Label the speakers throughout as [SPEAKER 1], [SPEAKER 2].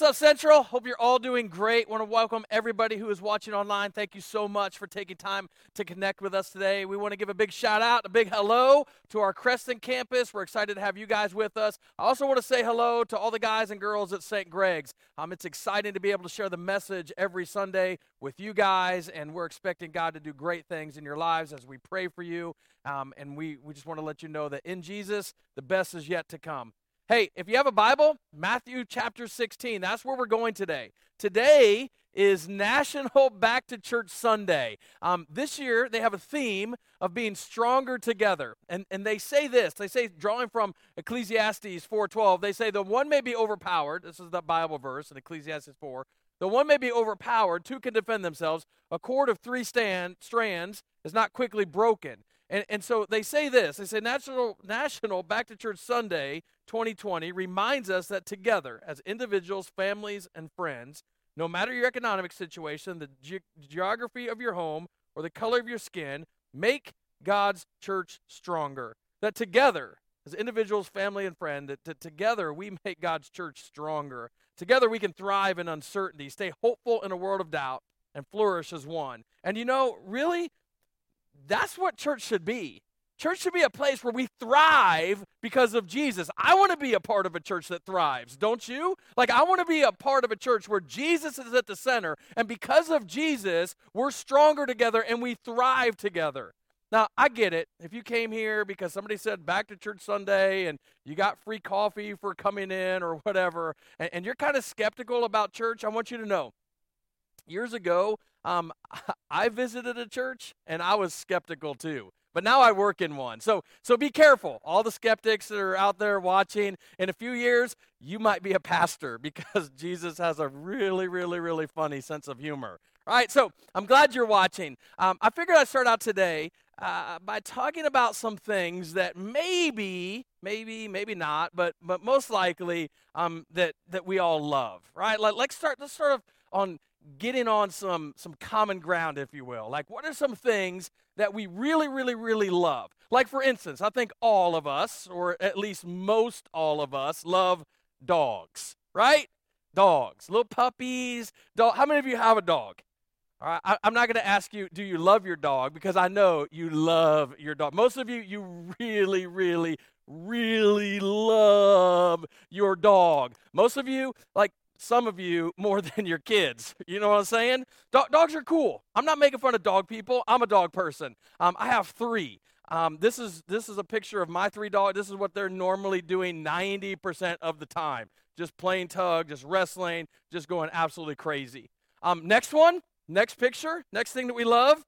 [SPEAKER 1] what's up, Central? Hope you're all doing great. Want to welcome everybody who is watching online. Thank you so much for taking time to connect with us today. We want to give a big shout out, a big hello to our Creston campus. We're excited to have you guys with us. I also want to say hello to all the guys and girls at St. Greg's. Um, it's exciting to be able to share the message every Sunday with you guys, and we're expecting God to do great things in your lives as we pray for you. Um, and we, we just want to let you know that in Jesus, the best is yet to come. Hey, if you have a Bible, Matthew chapter 16, that's where we're going today. Today is National Back to Church Sunday. Um, this year, they have a theme of being stronger together. And, and they say this, they say, drawing from Ecclesiastes 4.12, they say, the one may be overpowered. This is the Bible verse in Ecclesiastes 4. The one may be overpowered, two can defend themselves. A cord of three stand, strands is not quickly broken. And, and so they say this they say National, National Back to Church Sunday 2020 reminds us that together, as individuals, families, and friends, no matter your economic situation, the ge- geography of your home, or the color of your skin, make God's church stronger. That together, as individuals, family, and friend, that, that together we make God's church stronger. Together we can thrive in uncertainty, stay hopeful in a world of doubt, and flourish as one. And you know, really, that's what church should be. Church should be a place where we thrive because of Jesus. I want to be a part of a church that thrives, don't you? Like, I want to be a part of a church where Jesus is at the center, and because of Jesus, we're stronger together and we thrive together. Now, I get it. If you came here because somebody said back to church Sunday and you got free coffee for coming in or whatever, and, and you're kind of skeptical about church, I want you to know years ago, um, I visited a church and I was skeptical too. But now I work in one. So so be careful. All the skeptics that are out there watching, in a few years, you might be a pastor because Jesus has a really, really, really funny sense of humor. All right, so I'm glad you're watching. Um, I figured I'd start out today uh, by talking about some things that maybe, maybe, maybe not, but but most likely um, that that we all love. Right? Let, let's start. Let's start off on getting on some some common ground if you will. Like what are some things that we really really really love? Like for instance i think all of us or at least most all of us love dogs right? Dogs little puppies dog how many of you have a dog? All right I, i'm not going to ask you do you love your dog? Because i know you love your dog. Most of you you really really really love your dog. Most of you like some of you more than your kids. You know what I'm saying? Do- dogs are cool. I'm not making fun of dog people. I'm a dog person. Um, I have three. Um, this is this is a picture of my three dogs. This is what they're normally doing 90% of the time. Just playing tug, just wrestling, just going absolutely crazy. Um, next one, next picture, next thing that we love.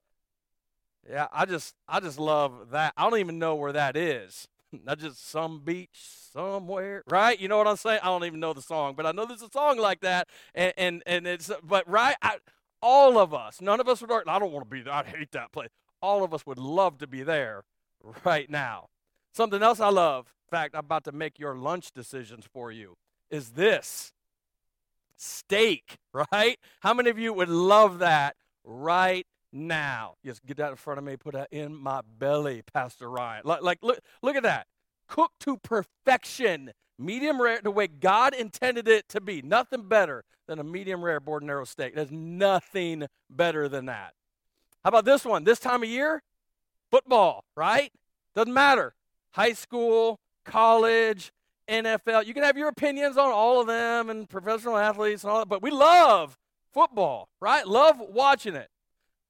[SPEAKER 1] Yeah, I just I just love that. I don't even know where that is. Not just some beach somewhere, right? You know what I'm saying? I don't even know the song, but I know there's a song like that, and and, and it's but right, I, all of us, none of us would. I don't want to be there. I hate that place. All of us would love to be there right now. Something else I love. In fact, I'm about to make your lunch decisions for you. Is this steak? Right? How many of you would love that right now. Just get that in front of me, put that in my belly, Pastor Ryan. Like, like look, look at that. Cooked to perfection. Medium rare, the way God intended it to be. Nothing better than a medium rare Bordonero steak. There's nothing better than that. How about this one? This time of year, football, right? Doesn't matter. High school, college, NFL. You can have your opinions on all of them and professional athletes and all that, but we love football, right? Love watching it.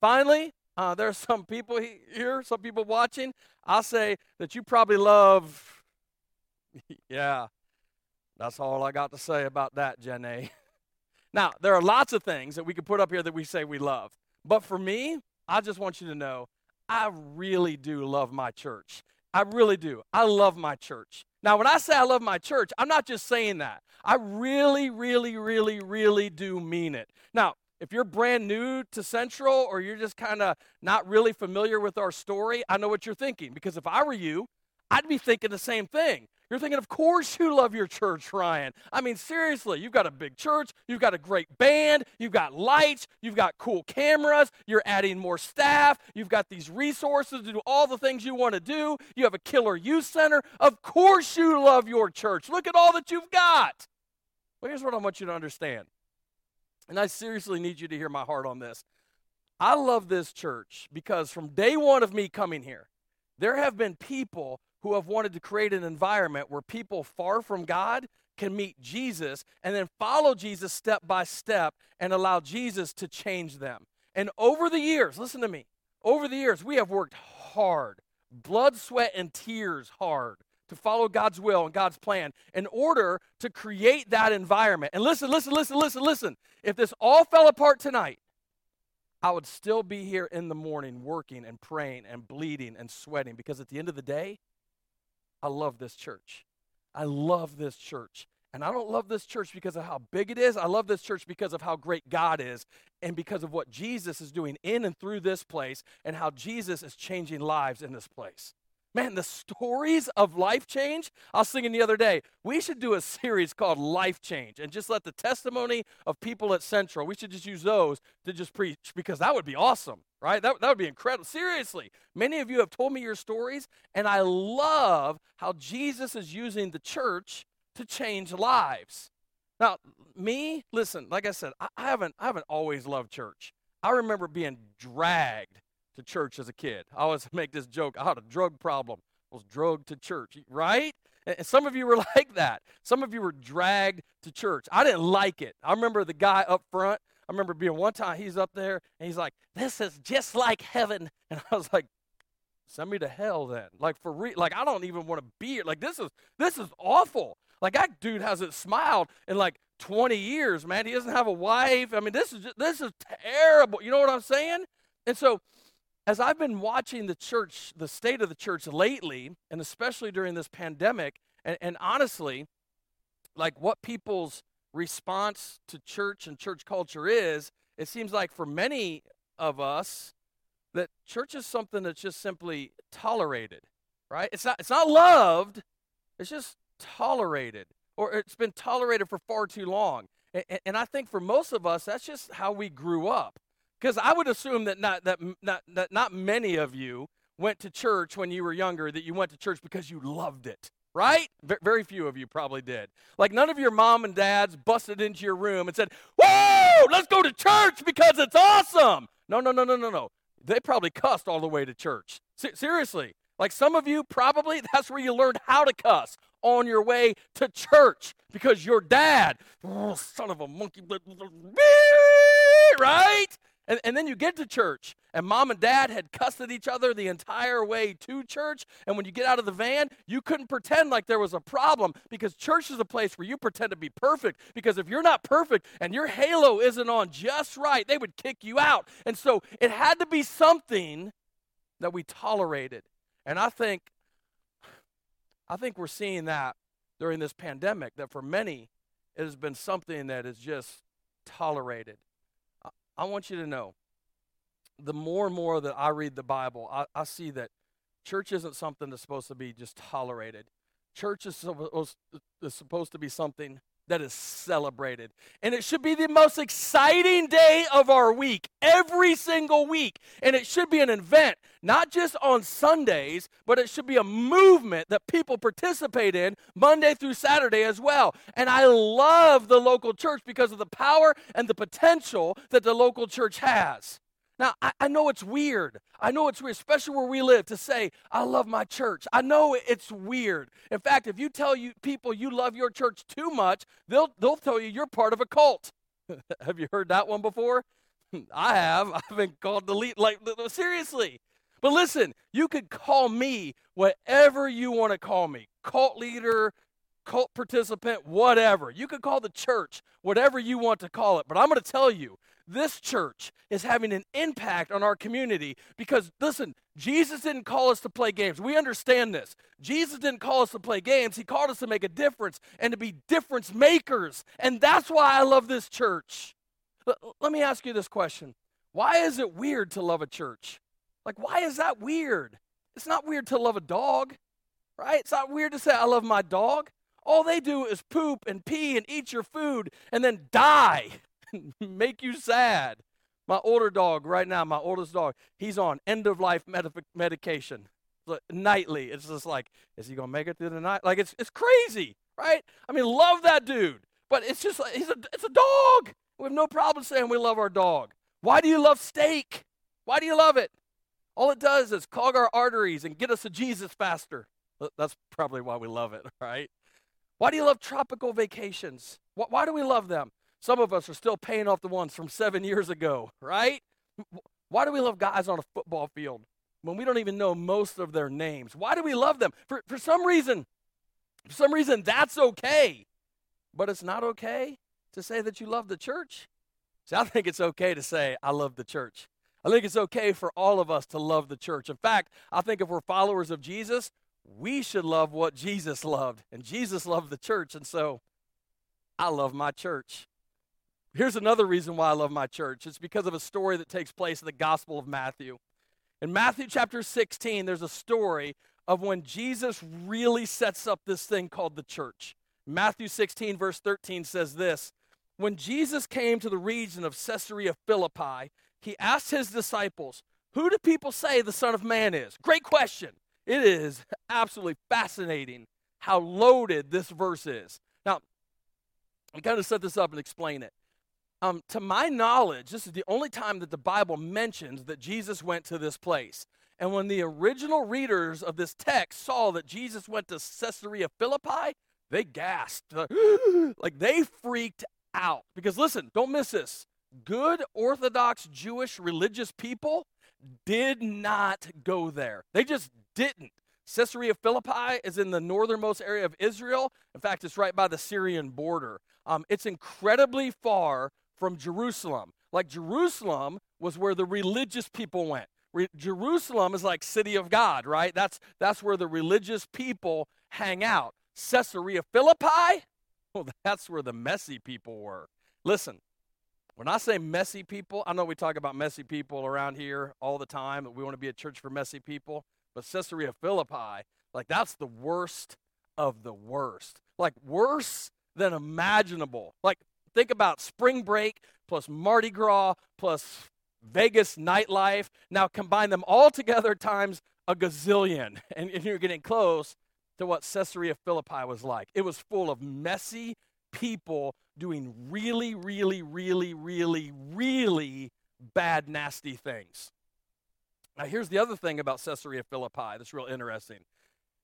[SPEAKER 1] Finally, uh, there are some people here, some people watching. I'll say that you probably love, yeah, that's all I got to say about that, Jenny. now, there are lots of things that we could put up here that we say we love. But for me, I just want you to know I really do love my church. I really do. I love my church. Now, when I say I love my church, I'm not just saying that. I really, really, really, really do mean it. Now, if you're brand new to Central or you're just kind of not really familiar with our story, I know what you're thinking. Because if I were you, I'd be thinking the same thing. You're thinking, of course you love your church, Ryan. I mean, seriously, you've got a big church, you've got a great band, you've got lights, you've got cool cameras, you're adding more staff, you've got these resources to do all the things you want to do, you have a killer youth center. Of course you love your church. Look at all that you've got. Well, here's what I want you to understand. And I seriously need you to hear my heart on this. I love this church because from day one of me coming here, there have been people who have wanted to create an environment where people far from God can meet Jesus and then follow Jesus step by step and allow Jesus to change them. And over the years, listen to me, over the years, we have worked hard, blood, sweat, and tears hard to follow God's will and God's plan in order to create that environment. And listen, listen, listen, listen, listen. If this all fell apart tonight, I would still be here in the morning working and praying and bleeding and sweating because at the end of the day, I love this church. I love this church. And I don't love this church because of how big it is. I love this church because of how great God is and because of what Jesus is doing in and through this place and how Jesus is changing lives in this place. Man, the stories of life change. I was thinking the other day, we should do a series called Life Change and just let the testimony of people at Central, we should just use those to just preach because that would be awesome, right? That, that would be incredible. Seriously, many of you have told me your stories, and I love how Jesus is using the church to change lives. Now, me, listen, like I said, I, I haven't, I haven't always loved church. I remember being dragged to church as a kid. I always make this joke. I had a drug problem. I was drugged to church, right? And some of you were like that. Some of you were dragged to church. I didn't like it. I remember the guy up front. I remember being one time he's up there and he's like, "This is just like heaven," and I was like, "Send me to hell then." Like for real. Like I don't even want to be here. Like this is this is awful. Like that dude hasn't smiled in like 20 years, man. He doesn't have a wife. I mean, this is just, this is terrible. You know what I'm saying? And so as I've been watching the church, the state of the church lately, and especially during this pandemic, and, and honestly, like what people's response to church and church culture is, it seems like for many of us, that church is something that's just simply tolerated, right? It's not, it's not loved, it's just tolerated, or it's been tolerated for far too long. And, and I think for most of us, that's just how we grew up. Because I would assume that not, that, not, that not many of you went to church when you were younger, that you went to church because you loved it, right? V- very few of you probably did. Like none of your mom and dads busted into your room and said, Whoa, let's go to church because it's awesome. No, no, no, no, no, no. They probably cussed all the way to church. Seriously. Like some of you, probably that's where you learned how to cuss on your way to church because your dad, oh, son of a monkey, right? And, and then you get to church, and mom and dad had cussed at each other the entire way to church. And when you get out of the van, you couldn't pretend like there was a problem because church is a place where you pretend to be perfect. Because if you're not perfect and your halo isn't on just right, they would kick you out. And so it had to be something that we tolerated. And I think, I think we're seeing that during this pandemic, that for many, it has been something that is just tolerated. I want you to know the more and more that I read the Bible, I, I see that church isn't something that's supposed to be just tolerated. Church is supposed, is supposed to be something that is celebrated. And it should be the most exciting day of our week, every single week. And it should be an event, not just on Sundays, but it should be a movement that people participate in Monday through Saturday as well. And I love the local church because of the power and the potential that the local church has. Now, I, I, know it's weird. I know it's weird, especially where we live, to say, I love my church. I know it's weird. In fact, if you tell you people you love your church too much, they'll, they'll tell you you're part of a cult. have you heard that one before? I have. I've been called the lead. Like, seriously. But listen, you could call me whatever you want to call me cult leader, cult participant, whatever. You could call the church whatever you want to call it. But I'm going to tell you, this church is having an impact on our community because, listen, Jesus didn't call us to play games. We understand this. Jesus didn't call us to play games, He called us to make a difference and to be difference makers. And that's why I love this church. Let me ask you this question Why is it weird to love a church? Like, why is that weird? It's not weird to love a dog, right? It's not weird to say, I love my dog. All they do is poop and pee and eat your food and then die. make you sad. My older dog, right now, my oldest dog, he's on end of life med- medication nightly. It's just like, is he gonna make it through the night? Like it's it's crazy, right? I mean, love that dude. but it's just he's a, it's a dog. We have no problem saying we love our dog. Why do you love steak? Why do you love it? All it does is clog our arteries and get us to Jesus faster. That's probably why we love it, right? Why do you love tropical vacations? Why do we love them? Some of us are still paying off the ones from seven years ago, right? Why do we love guys on a football field when we don't even know most of their names? Why do we love them? For, for some reason, for some reason, that's okay. But it's not okay to say that you love the church. See, I think it's okay to say, I love the church. I think it's okay for all of us to love the church. In fact, I think if we're followers of Jesus, we should love what Jesus loved. And Jesus loved the church. And so I love my church. Here's another reason why I love my church it's because of a story that takes place in the Gospel of Matthew. In Matthew chapter 16, there's a story of when Jesus really sets up this thing called the church. Matthew 16, verse 13 says this When Jesus came to the region of Caesarea Philippi, he asked his disciples, Who do people say the Son of Man is? Great question. It is absolutely fascinating how loaded this verse is. Now, I'm going to set this up and explain it. Um, to my knowledge, this is the only time that the Bible mentions that Jesus went to this place. And when the original readers of this text saw that Jesus went to Caesarea Philippi, they gasped. like they freaked out. Because listen, don't miss this. Good Orthodox Jewish religious people did not go there. They just didn't. Caesarea Philippi is in the northernmost area of Israel. In fact, it's right by the Syrian border. Um, it's incredibly far from Jerusalem. Like Jerusalem was where the religious people went. Re- Jerusalem is like city of God, right? That's that's where the religious people hang out. Caesarea Philippi, well, that's where the messy people were. Listen, when I say messy people, I know we talk about messy people around here all the time. We want to be a church for messy people, but Caesarea Philippi, like that's the worst of the worst. Like worse than imaginable. Like Think about spring break plus Mardi Gras plus Vegas nightlife. Now combine them all together times a gazillion, and, you're getting close to what Caesarea Philippi was like. It was full of messy people doing really, really, really, really, really bad, nasty things. Now, here's the other thing about Caesarea Philippi that's real interesting.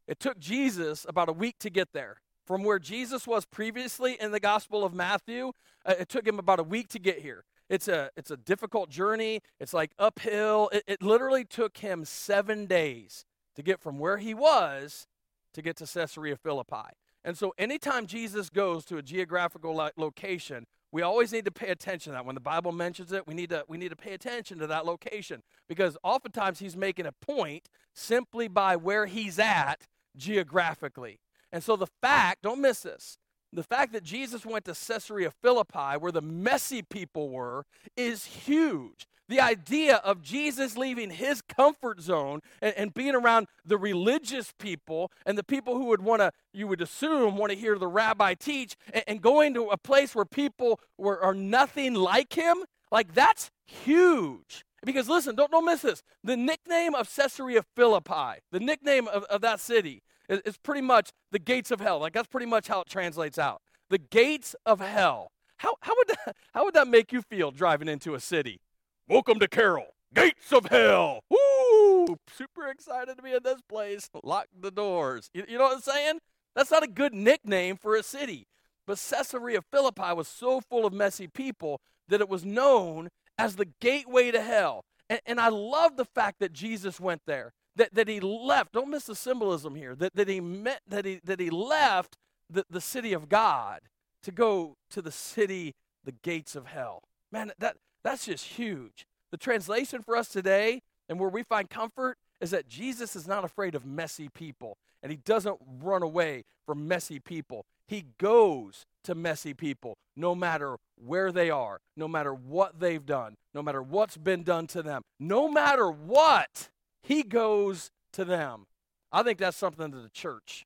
[SPEAKER 1] It took Jesus about a week to get there from where Jesus was previously in the Gospel of Matthew. Uh, it took him about a week to get here. It's a it's a difficult journey. It's like uphill. It, it literally took him seven days to get from where he was to get to Caesarea Philippi. And so, anytime Jesus goes to a geographical lo- location, we always need to pay attention to that. When the Bible mentions it, we need to we need to pay attention to that location because oftentimes he's making a point simply by where he's at geographically. And so the fact, don't miss this, the fact that Jesus went to Caesarea Philippi, where the messy people were, is huge. The idea of Jesus leaving his comfort zone and, and being around the religious people and the people who would want to, you would assume, want to hear the rabbi teach, and, and going to a place where people were, are nothing like him, like that's huge. Because listen, don't, don't miss this. The nickname of Caesarea Philippi, the nickname of, of that city, it's pretty much the gates of hell. Like that's pretty much how it translates out. The gates of hell. How, how, would that, how would that make you feel driving into a city? Welcome to Carroll. Gates of hell. Woo! Super excited to be in this place. Lock the doors. You, you know what I'm saying? That's not a good nickname for a city. But Caesarea Philippi was so full of messy people that it was known as the gateway to hell. And, and I love the fact that Jesus went there that, that he left. Don't miss the symbolism here. That, that he met that he that he left the, the city of God to go to the city, the gates of hell. Man, that that's just huge. The translation for us today and where we find comfort is that Jesus is not afraid of messy people and he doesn't run away from messy people. He goes to messy people no matter where they are, no matter what they've done, no matter what's been done to them, no matter what. He goes to them. I think that's something to the church.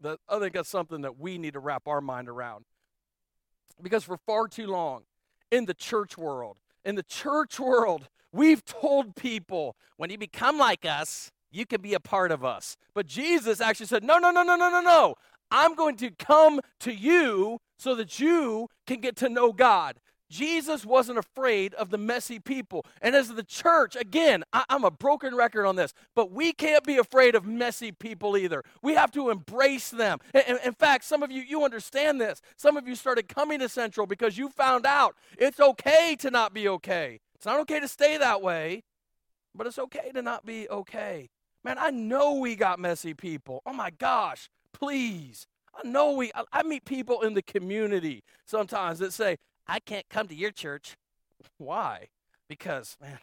[SPEAKER 1] That I think that's something that we need to wrap our mind around. Because for far too long in the church world, in the church world, we've told people when you become like us, you can be a part of us. But Jesus actually said, No, no, no, no, no, no, no. I'm going to come to you so that you can get to know God. Jesus wasn't afraid of the messy people. And as the church, again, I, am a broken record on this, but we can't be afraid of messy people either. We have to embrace them. In, in fact, some of you, you understand this. Some of you started coming to Central because you found out it's okay to not be okay. It's not okay to stay that way, but it's okay to not be okay. Man, I know we got messy people. Oh my gosh, please. I know we, I, I meet people in the community sometimes that say, I can't come to your church. Why? Because, man,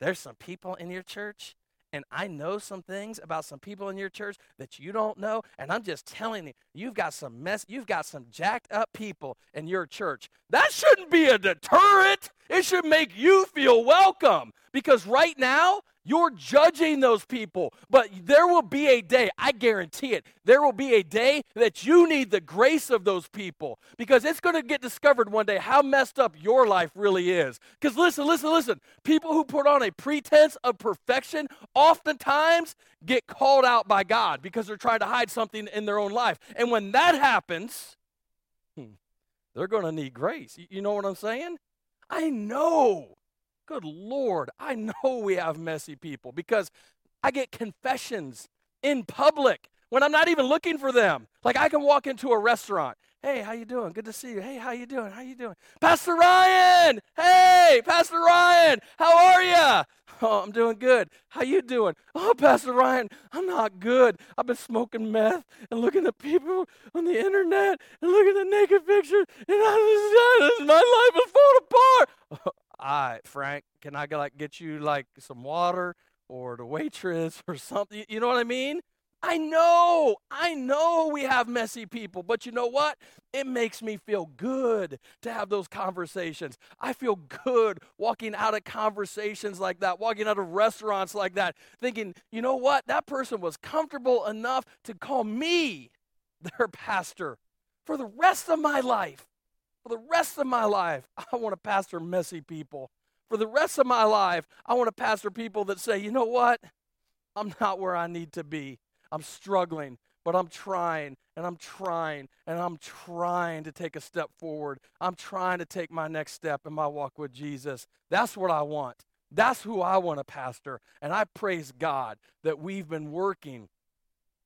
[SPEAKER 1] there's some people in your church, and I know some things about some people in your church that you don't know. And I'm just telling you, you've got some mess, you've got some jacked up people in your church. That shouldn't be a deterrent. It should make you feel welcome. Because right now, you're judging those people, but there will be a day, I guarantee it, there will be a day that you need the grace of those people because it's going to get discovered one day how messed up your life really is. Because listen, listen, listen, people who put on a pretense of perfection oftentimes get called out by God because they're trying to hide something in their own life. And when that happens, hmm, they're going to need grace. You know what I'm saying? I know Good Lord, I know we have messy people because I get confessions in public when I'm not even looking for them. Like I can walk into a restaurant. Hey, how you doing? Good to see you. Hey, how you doing? How you doing? Pastor Ryan! Hey, Pastor Ryan! How are you? Oh, I'm doing good. How you doing? Oh, Pastor Ryan, I'm not good. I've been smoking meth and looking at people on the internet and looking at naked pictures, and I just, my life is falling apart. All right, Frank, can I like get you like some water or the waitress or something? You know what I mean? I know, I know we have messy people, but you know what? It makes me feel good to have those conversations. I feel good walking out of conversations like that, walking out of restaurants like that, thinking, you know what? That person was comfortable enough to call me their pastor for the rest of my life. For the rest of my life, I want to pastor messy people. For the rest of my life, I want to pastor people that say, you know what? I'm not where I need to be. I'm struggling, but I'm trying and I'm trying and I'm trying to take a step forward. I'm trying to take my next step in my walk with Jesus. That's what I want. That's who I want to pastor. And I praise God that we've been working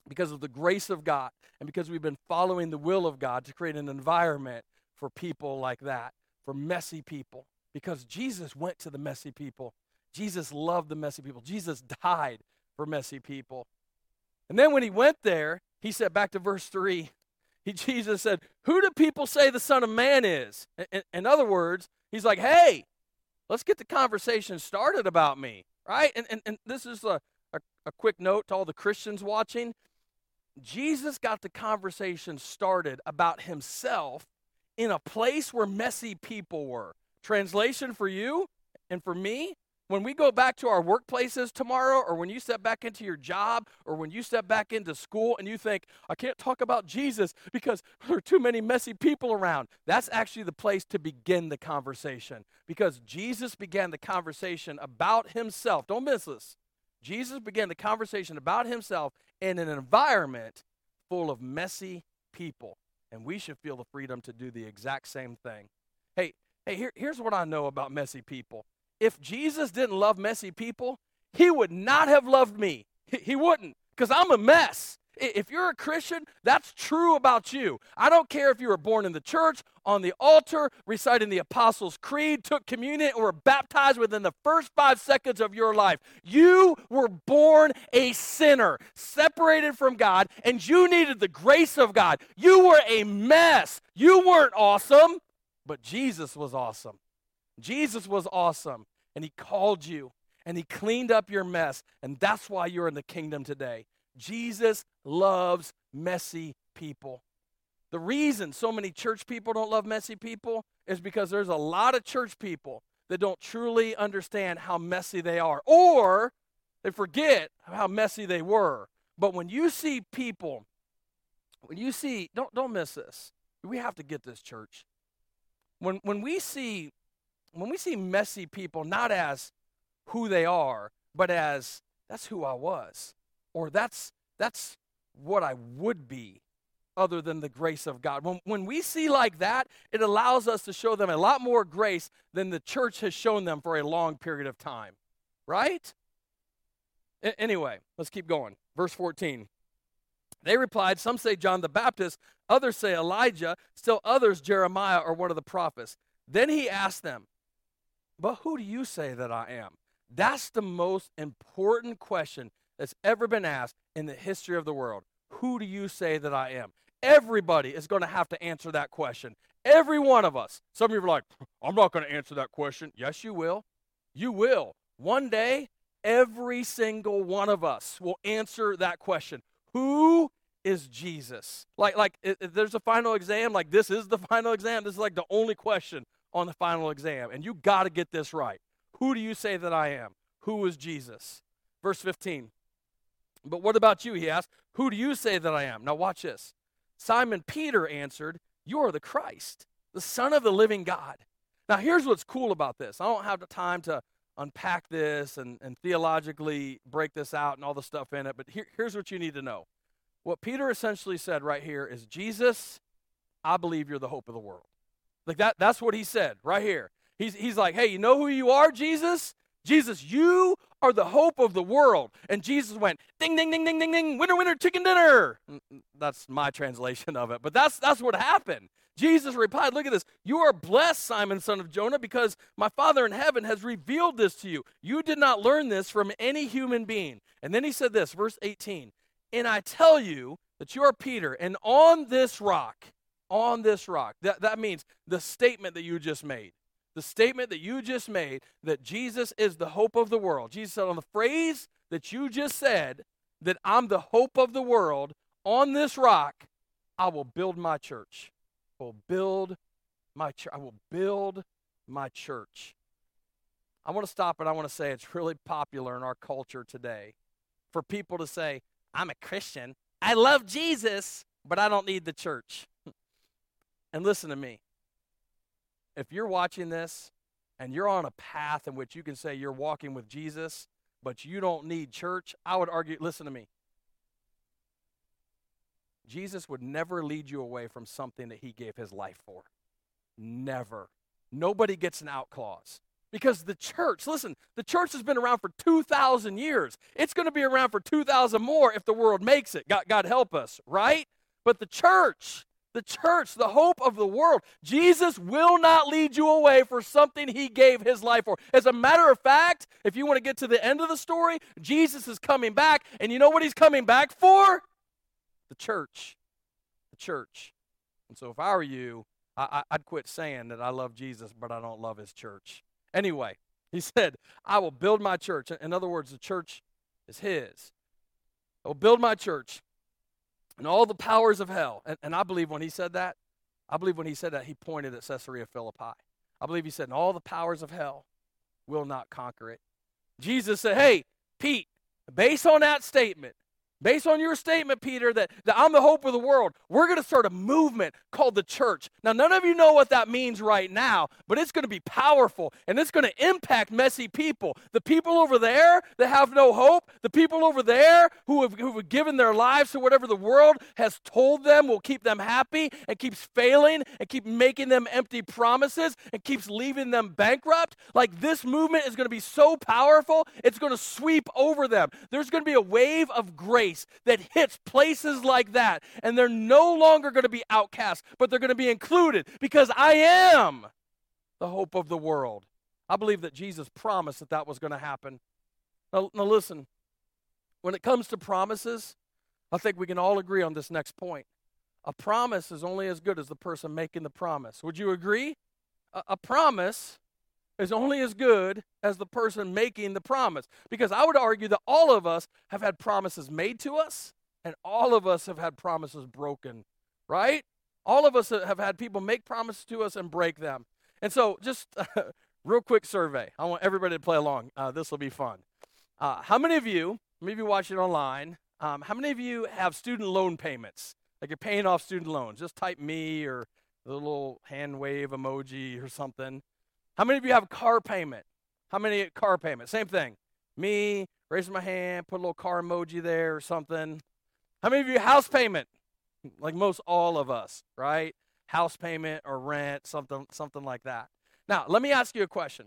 [SPEAKER 1] because of the grace of God and because we've been following the will of God to create an environment for people like that, for messy people, because Jesus went to the messy people. Jesus loved the messy people. Jesus died for messy people. And then when he went there, he said, back to verse 3, he, Jesus said, Who do people say the Son of Man is? In, in other words, he's like, Hey, let's get the conversation started about me, right? And, and, and this is a, a, a quick note to all the Christians watching. Jesus got the conversation started about himself in a place where messy people were. Translation for you and for me when we go back to our workplaces tomorrow, or when you step back into your job, or when you step back into school and you think, I can't talk about Jesus because there are too many messy people around, that's actually the place to begin the conversation because Jesus began the conversation about himself. Don't miss this. Jesus began the conversation about himself in an environment full of messy people. And we should feel the freedom to do the exact same thing. Hey, hey, here, here's what I know about messy people. If Jesus didn't love messy people, he would not have loved me. He, he wouldn't, because I'm a mess. If you're a Christian, that's true about you. I don't care if you were born in the church, on the altar, reciting the Apostles' Creed, took communion, or were baptized within the first five seconds of your life. You were born a sinner, separated from God, and you needed the grace of God. You were a mess. You weren't awesome, but Jesus was awesome. Jesus was awesome, and He called you, and He cleaned up your mess, and that's why you're in the kingdom today. Jesus loves messy people. The reason so many church people don't love messy people is because there's a lot of church people that don't truly understand how messy they are, or they forget how messy they were. But when you see people, when you see, don't, don't miss this. We have to get this, church. When, when we see when we see messy people not as who they are, but as that's who I was or that's that's what I would be. other than the grace of God. When, when we see like that, it allows us to show them a lot more grace than the church has shown them for a long period of time. Right? A- anyway, let's keep going. Verse 14. They replied, Some say John the Baptist, others say Elijah, still others Jeremiah or one of the prophets. Then he asked them, But who do you say that I am? That's the most important question that's ever been asked in the history of the world. Who do you say that I am? Everybody is going to have to answer that question. Every one of us. Some of you are like, I'm not going to answer that question. Yes, you will. You will. One day, every single one of us will answer that question. Who is Jesus? Like, like there's a final exam, like this is the final exam. This is like the only question on the final exam. And you got to get this right. Who do you say that I am? Who is Jesus? Verse 15. But what about you? He asked. Who do you say that I am? Now, watch this. Simon Peter answered, You are the Christ, the Son of the living God. Now, here's what's cool about this. I don't have the time to unpack this and, and theologically break this out and all the stuff in it, but here, here's what you need to know. What Peter essentially said right here is Jesus, I believe you're the hope of the world. Like that, that's what he said right here. He's, he's like, hey, you know who you are, Jesus? Jesus, you are the hope of the world. And Jesus went, ding, ding, ding, ding, ding, ding, winner, winner, chicken dinner. That's my translation of it, but that's, that's what happened. Jesus replied, Look at this. You are blessed, Simon, son of Jonah, because my Father in heaven has revealed this to you. You did not learn this from any human being. And then he said this, verse 18 And I tell you that you are Peter, and on this rock, on this rock, that, that means the statement that you just made the statement that you just made that Jesus is the hope of the world. Jesus said, on the phrase that you just said, that I'm the hope of the world, on this rock, I will build my church. I will build my church. I will build my church. I want to stop and I want to say it's really popular in our culture today for people to say, I'm a Christian. I love Jesus, but I don't need the church. and listen to me if you're watching this and you're on a path in which you can say you're walking with Jesus, but you don't need church, I would argue, listen to me. Jesus would never lead you away from something that he gave his life for. Never. Nobody gets an out clause. Because the church, listen, the church has been around for 2,000 years. It's going to be around for 2,000 more if the world makes it. God, God help us, right? But the church, the church, the hope of the world. Jesus will not lead you away for something he gave his life for. As a matter of fact, if you want to get to the end of the story, Jesus is coming back, and you know what he's coming back for? The church. The church. And so if I were you, I, would quit saying that I love Jesus, but I don't love his church. Anyway, he said, I will build my church. In other words, the church is his. I will build my church and all the powers of hell. And, and I believe when he said that, I believe when he said that, he pointed at Caesarea Philippi. I believe he said, and all the powers of hell will not conquer it. Jesus said, hey, Pete, based on that statement, Based on your statement, Peter, that, that I'm the hope of the world, we're going to start a movement called the church. Now, none of you know what that means right now, but it's going to be powerful and it's going to impact messy people. The people over there that have no hope, the people over there who have, who have given their lives to whatever the world has told them will keep them happy and keeps failing and keep making them empty promises and keeps leaving them bankrupt. Like this movement is going to be so powerful, it's going to sweep over them. There's going to be a wave of grace grace that hits places like that. And they're no longer going to be outcast, but they're going to be included because I am the hope of the world. I believe that Jesus promised that that was going to happen. Now, now, listen, when it comes to promises, I think we can all agree on this next point. A promise is only as good as the person making the promise. Would you agree? A, a promise is only as good as the person making the promise. Because I would argue that all of us have had promises made to us, and all of us have had promises broken, right? All of us have had people make promises to us and break them. And so, just real quick survey. I want everybody to play along. Uh, this will be fun. Uh, how many of you, maybe watching online, um, how many of you have student loan payments? Like you're paying off student loans? Just type me or the little hand wave emoji or something. How many of you have a car payment? How many car payment? Same thing. Me, raise my hand, put a little car emoji there or something. How many of you house payment? like most all of us, right? House payment or rent, something, something like that. Now, let me ask you a question.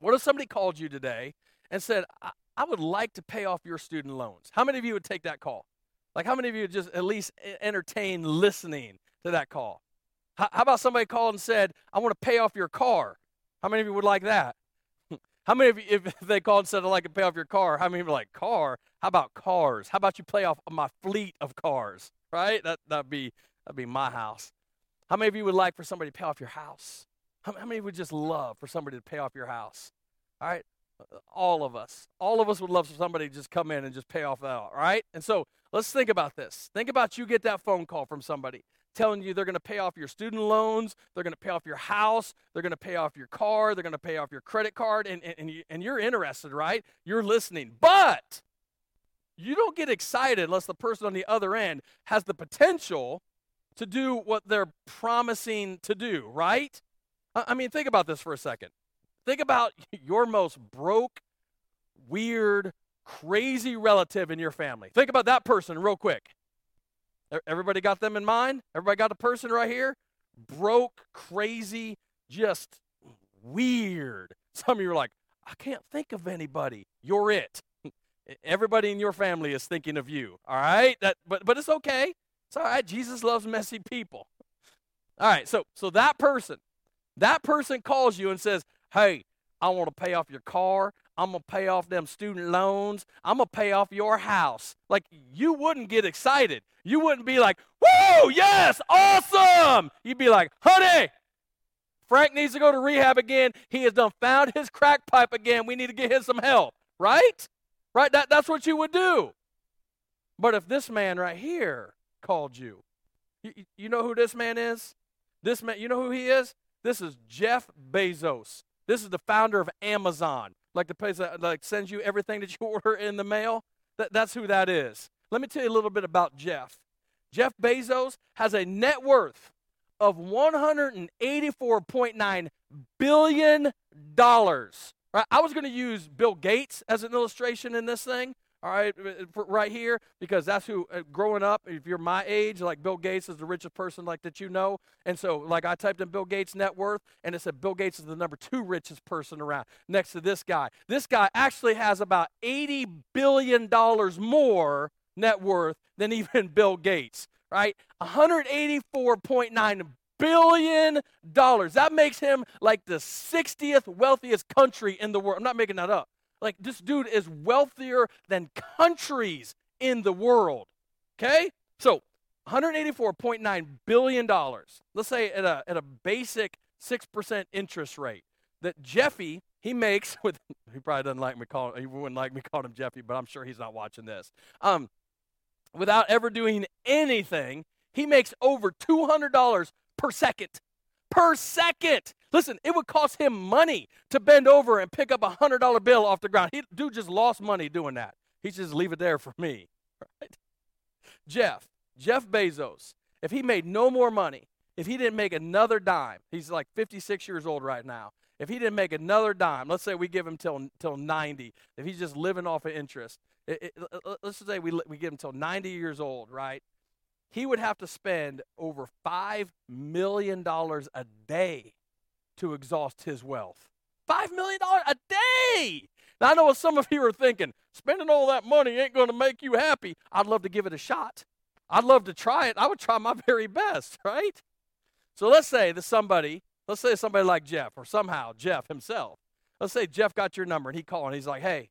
[SPEAKER 1] What if somebody called you today and said, I, I would like to pay off your student loans? How many of you would take that call? Like, how many of you just at least entertain listening to that call? How, about somebody called and said, I want to pay off your car? How many of you would like that? How many of you, if they called and said, I'd like to pay off your car, how many of you like, car? How about cars? How about you pay off my fleet of cars? Right? That, that'd, be, that'd be my house. How many of you would like for somebody to pay off your house? How, how many would just love for somebody to pay off your house? All right? All of us. All of us would love for somebody to just come in and just pay off that, all right? And so let's think about this. Think about you get that phone call from somebody telling you they're going to pay off your student loans, they're going to pay off your house, they're going to pay off your car, they're going to pay off your credit card, and, and, and, you, and you're interested, right? You're listening. But you don't get excited unless the person on the other end has the potential to do what they're promising to do, right? I mean, think about this for a second. Think about your most broke, weird, crazy relative in your family. Think about that person real quick. Everybody got them in mind? Everybody got a person right here? Broke, crazy, just weird. Some of you are like, I can't think of anybody. You're it. Everybody in your family is thinking of you. All right? That but but it's okay. It's all right. Jesus loves messy people. All right, so so that person, that person calls you and says, Hey, I want to pay off your car. I'm going to pay off them student loans. I'm going to pay off your house. Like, you wouldn't get excited. You wouldn't be like, whoa, yes, awesome. You'd be like, honey, Frank needs to go to rehab again. He has done found his crack pipe again. We need to get him some help. Right? Right? That, that's what you would do. But if this man right here called you, you, you know who this man is? This man, you know who he is? This is Jeff Bezos. This is the founder of Amazon like the place that like sends you everything that you order in the mail. That, that's who that is. Let me tell you a little bit about Jeff. Jeff Bezos has a net worth of 184.9 billion dollars. Right? I was going to use Bill Gates as an illustration in this thing, all right, uh, right here, because that's who, uh, growing up, if you're my age, like Bill Gates is the richest person like that you know. And so, like, I typed in Bill Gates' net worth, and it said Bill Gates is the number two richest person around next to this guy. This guy actually has about $80 billion more net worth than even Bill Gates, right? $184.9 billion. That makes him like the 60th wealthiest country in the world. I'm not making that up. Like, this dude is wealthier than countries in the world. Okay? So, $184.9 billion. Let's say at a, at a basic 6% interest rate that Jeffy, he makes with, he probably doesn't like me calling, he wouldn't like me calling him Jeffy, but I'm sure he's not watching this. Um, without ever doing anything, he makes over $200 per second per second. Listen, it would cost him money to bend over and pick up a hundred dollar bill off the ground. He dude just lost money doing that. He just leave it there for me. Right? Jeff, Jeff Bezos, if he made no more money, if he didn't make another dime, he's like 56 years old right now. If he didn't make another dime, let's say we give him till till 90, if he's just living off of interest, it, it, let's say we we give him till 90 years old, right? he would have to spend over $5 million a day to exhaust his wealth. $5 million a day! Now, I know what some of you are thinking spending all that money ain't going to make you happy. I'd love to give it a shot. I'd love to try it. I would try my very best, right? So let's say that somebody, let's say somebody like Jeff, or somehow Jeff himself, let's say Jeff got your number and he called and he's like, hey,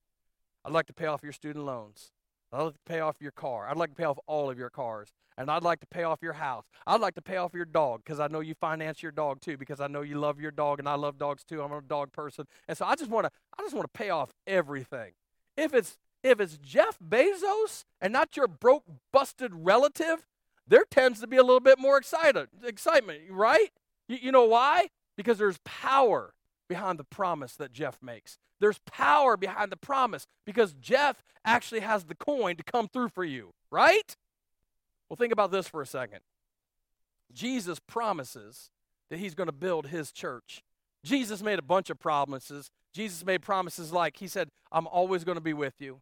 [SPEAKER 1] I'd like to pay off your student loans. I'd like to pay off your car. I'd like to pay off all of your cars. And I'd like to pay off your house. I'd like to pay off your dog because I know you finance your dog too because I know you love your dog and I love dogs too. I'm a dog person. And so I just want to I just want to pay off everything. If it's if it's Jeff Bezos and not your broke busted relative, there tends to be a little bit more excited excitement, right? You, you know why? Because there's power behind the promise that Jeff makes. There's power behind the promise because Jeff actually has the coin to come through for you, right? Well, think about this for a second. Jesus promises that he's going to build his church. Jesus made a bunch of promises. Jesus made promises like, He said, I'm always going to be with you.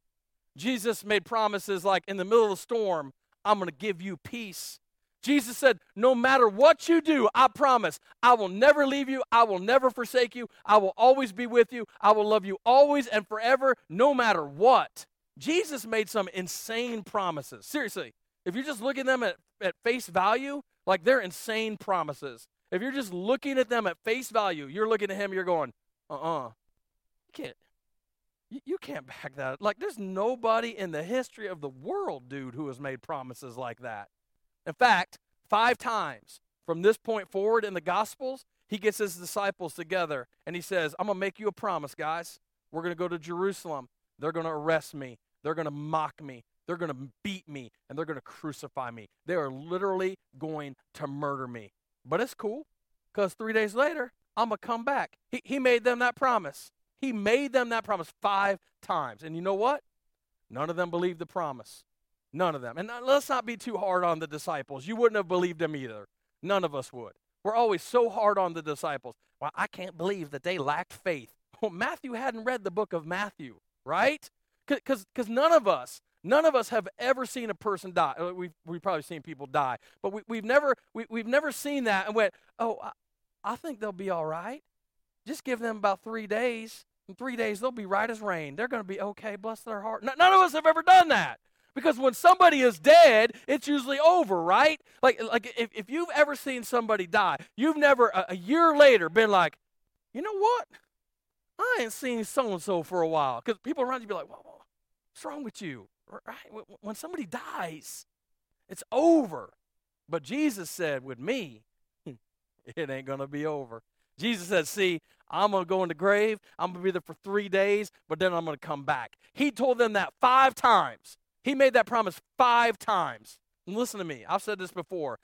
[SPEAKER 1] Jesus made promises like, in the middle of the storm, I'm going to give you peace. Jesus said, No matter what you do, I promise, I will never leave you. I will never forsake you. I will always be with you. I will love you always and forever, no matter what. Jesus made some insane promises. Seriously, if you're just looking at them at, at face value, like they're insane promises. If you're just looking at them at face value, you're looking at him, you're going, uh uh-uh. uh You can't. You, you can't back that. Like, there's nobody in the history of the world, dude, who has made promises like that. In fact, five times from this point forward in the Gospels, he gets his disciples together and he says, I'm going to make you a promise, guys. We're going to go to Jerusalem. They're going to arrest me. They're going to mock me. They're going to beat me and they're going to crucify me. They are literally going to murder me. But it's cool because three days later, I'm going to come back. He, he made them that promise. He made them that promise five times. And you know what? None of them believed the promise. None of them. And let's not be too hard on the disciples. You wouldn't have believed them either. None of us would. We're always so hard on the disciples. Well, I can't believe that they lacked faith. Well, Matthew hadn't read the book of Matthew, right? Because none of us, none of us have ever seen a person die. Uh, we've, we've probably seen people die, but we, we've, never, we, we've never seen that and went, oh, I, I think they'll be all right. Just give them about three days. In three days, they'll be right as rain. They're going to be okay. Bless their heart. None of us have ever done that. Because when somebody is dead, it's usually over, right? Like, like if, if you've ever seen somebody die, you've never, a, a year later, been like, you know what? I ain't seen so and so for a while. Because people around you be like, what's wrong with you? Right? When somebody dies, it's over. But Jesus said, with me, it ain't going to be over. Jesus said, See, I'm going to go in the grave. I'm going to be there for three days, but then I'm going to come back. He told them that five times. He made that promise five times. And listen to me, I've said this before.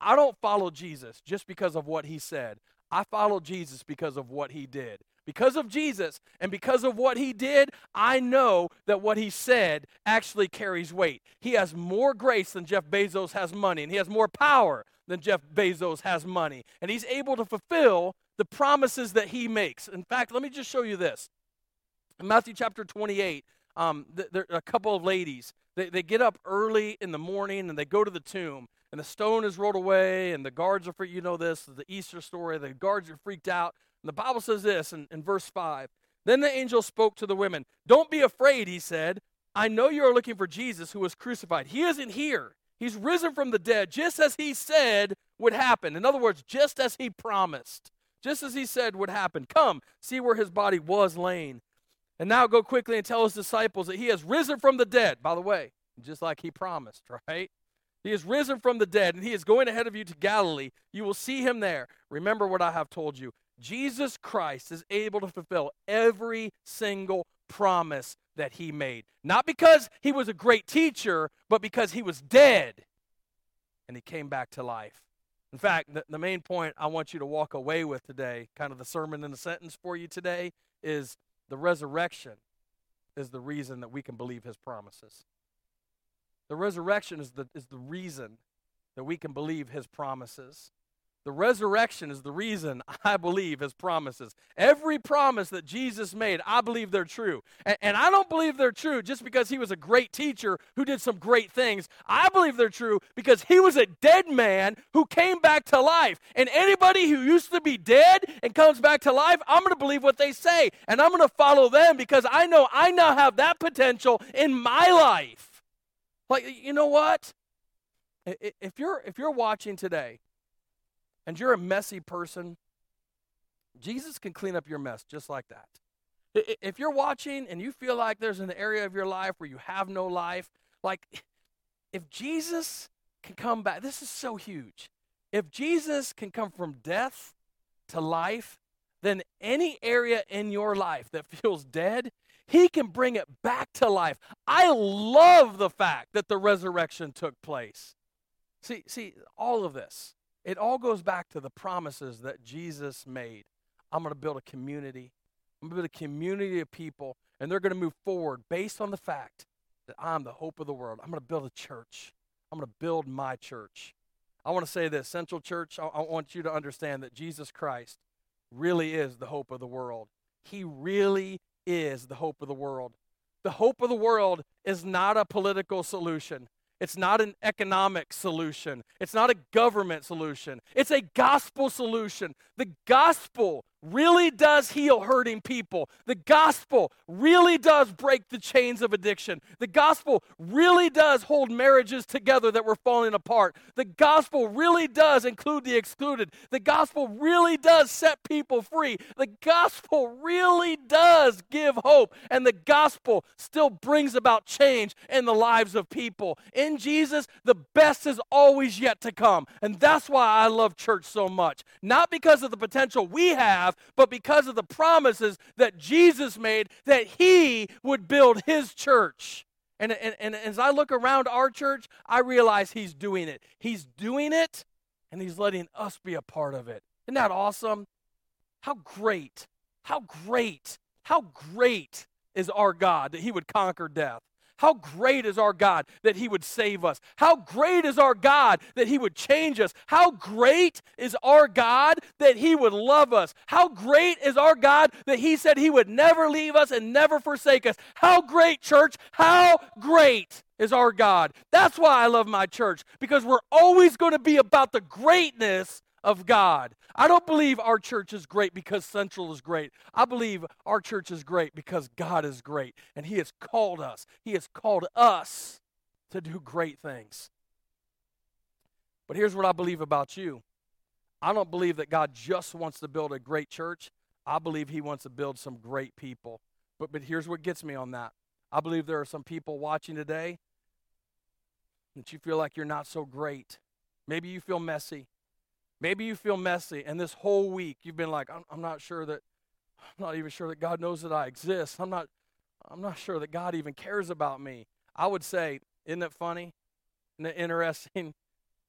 [SPEAKER 1] I don't follow Jesus just because of what he said. I follow Jesus because of what he did. Because of Jesus and because of what he did, I know that what he said actually carries weight. He has more grace than Jeff Bezos has money, and he has more power than Jeff Bezos has money. And he's able to fulfill the promises that he makes. In fact, let me just show you this. In Matthew chapter 28, um, there are a couple of ladies. They, they get up early in the morning and they go to the tomb, and the stone is rolled away, and the guards are, for, you know this, the Easter story, the guards are freaked out. And the Bible says this in, in verse 5 Then the angel spoke to the women. Don't be afraid, he said. I know you are looking for Jesus who was crucified. He isn't here. He's risen from the dead, just as he said would happen. In other words, just as he promised, just as he said would happen. Come, see where his body was laying. And now go quickly and tell his disciples that he has risen from the dead, by the way, just like he promised, right? He is risen from the dead, and he is going ahead of you to Galilee. You will see him there. Remember what I have told you. Jesus Christ is able to fulfill every single promise that he made. Not because he was a great teacher, but because he was dead and he came back to life. In fact, the, the main point I want you to walk away with today, kind of the sermon in a sentence for you today, is the resurrection is the reason that we can believe his promises. The resurrection is the, is the reason that we can believe his promises. The resurrection is the reason I believe his promises. Every promise that Jesus made, I believe they're true. And, and, I don't believe they're true just because he was a great teacher who did some great things. I believe they're true because he was a dead man who came back to life. And anybody who used to be dead and comes back to life, I'm going to believe what they say. And I'm going to follow them because I know I now have that potential in my life. Like, you know what? If you're, if you're watching today, and you're a messy person, Jesus can clean up your mess just like that. If you're watching and you feel like there's an area of your life where you have no life, like if Jesus can come back, this is so huge. If Jesus can come from death to life, then any area in your life that feels dead, he can bring it back to life. I love the fact that the resurrection took place. See, see, all of this it all goes back to the promises that Jesus made. I'm going to build a community. I'm going to build a community of people, and they're going to move forward based on the fact that I'm the hope of the world. I'm going to build a church. I'm going to build my church. I want to say this Central Church, I, I want you to understand that Jesus Christ really is the hope of the world. He really is the hope of the world. The hope of the world is not a political solution. It's not an economic solution. It's not a government solution. It's a gospel solution. The gospel really does heal hurting people. The gospel really does break the chains of addiction. The gospel really does hold marriages together that were falling apart. The gospel really does include the excluded. The gospel really does set people free. The gospel really does give hope. And the gospel still brings about change in the lives of people. In Jesus, the best is always yet to come. And that's why I love church so much. Not because of the potential we have but because of the promises that Jesus made that he would build his church. And, and, and as I look around our church, I realize he's doing it. He's doing it, and he's letting us be a part of it. Isn't that awesome? How great, how great, how great is our God that he would conquer death. How great is our God that He would save us? How great is our God that He would change us? How great is our God that He would love us? How great is our God that He said He would never leave us and never forsake us? How great, church? How great is our God? That's why I love my church, because we're always going to be about the greatness of God. I don't believe our church is great because Central is great. I believe our church is great because God is great and He has called us. He has called us to do great things. But here's what I believe about you I don't believe that God just wants to build a great church. I believe He wants to build some great people. But, but here's what gets me on that I believe there are some people watching today that you feel like you're not so great. Maybe you feel messy. Maybe you feel messy, and this whole week you've been like, I'm, I'm not sure that, I'm not even sure that God knows that I exist. I'm not, I'm not sure that God even cares about me. I would say, isn't it funny? Isn't it interesting?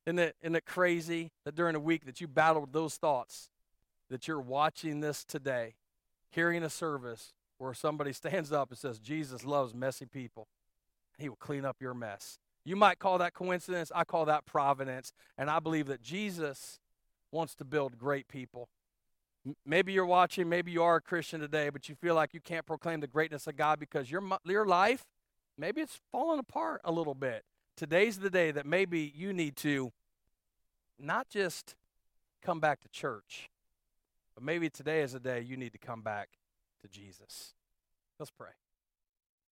[SPEAKER 1] Isn't it, isn't it crazy that during a week that you battled those thoughts, that you're watching this today, hearing a service where somebody stands up and says, Jesus loves messy people. He will clean up your mess. You might call that coincidence. I call that providence. And I believe that Jesus wants to build great people. Maybe you're watching, maybe you are a Christian today, but you feel like you can't proclaim the greatness of God because your, your life, maybe it's falling apart a little bit. Today's the day that maybe you need to not just come back to church, but maybe today is the day you need to come back to Jesus. Let's pray.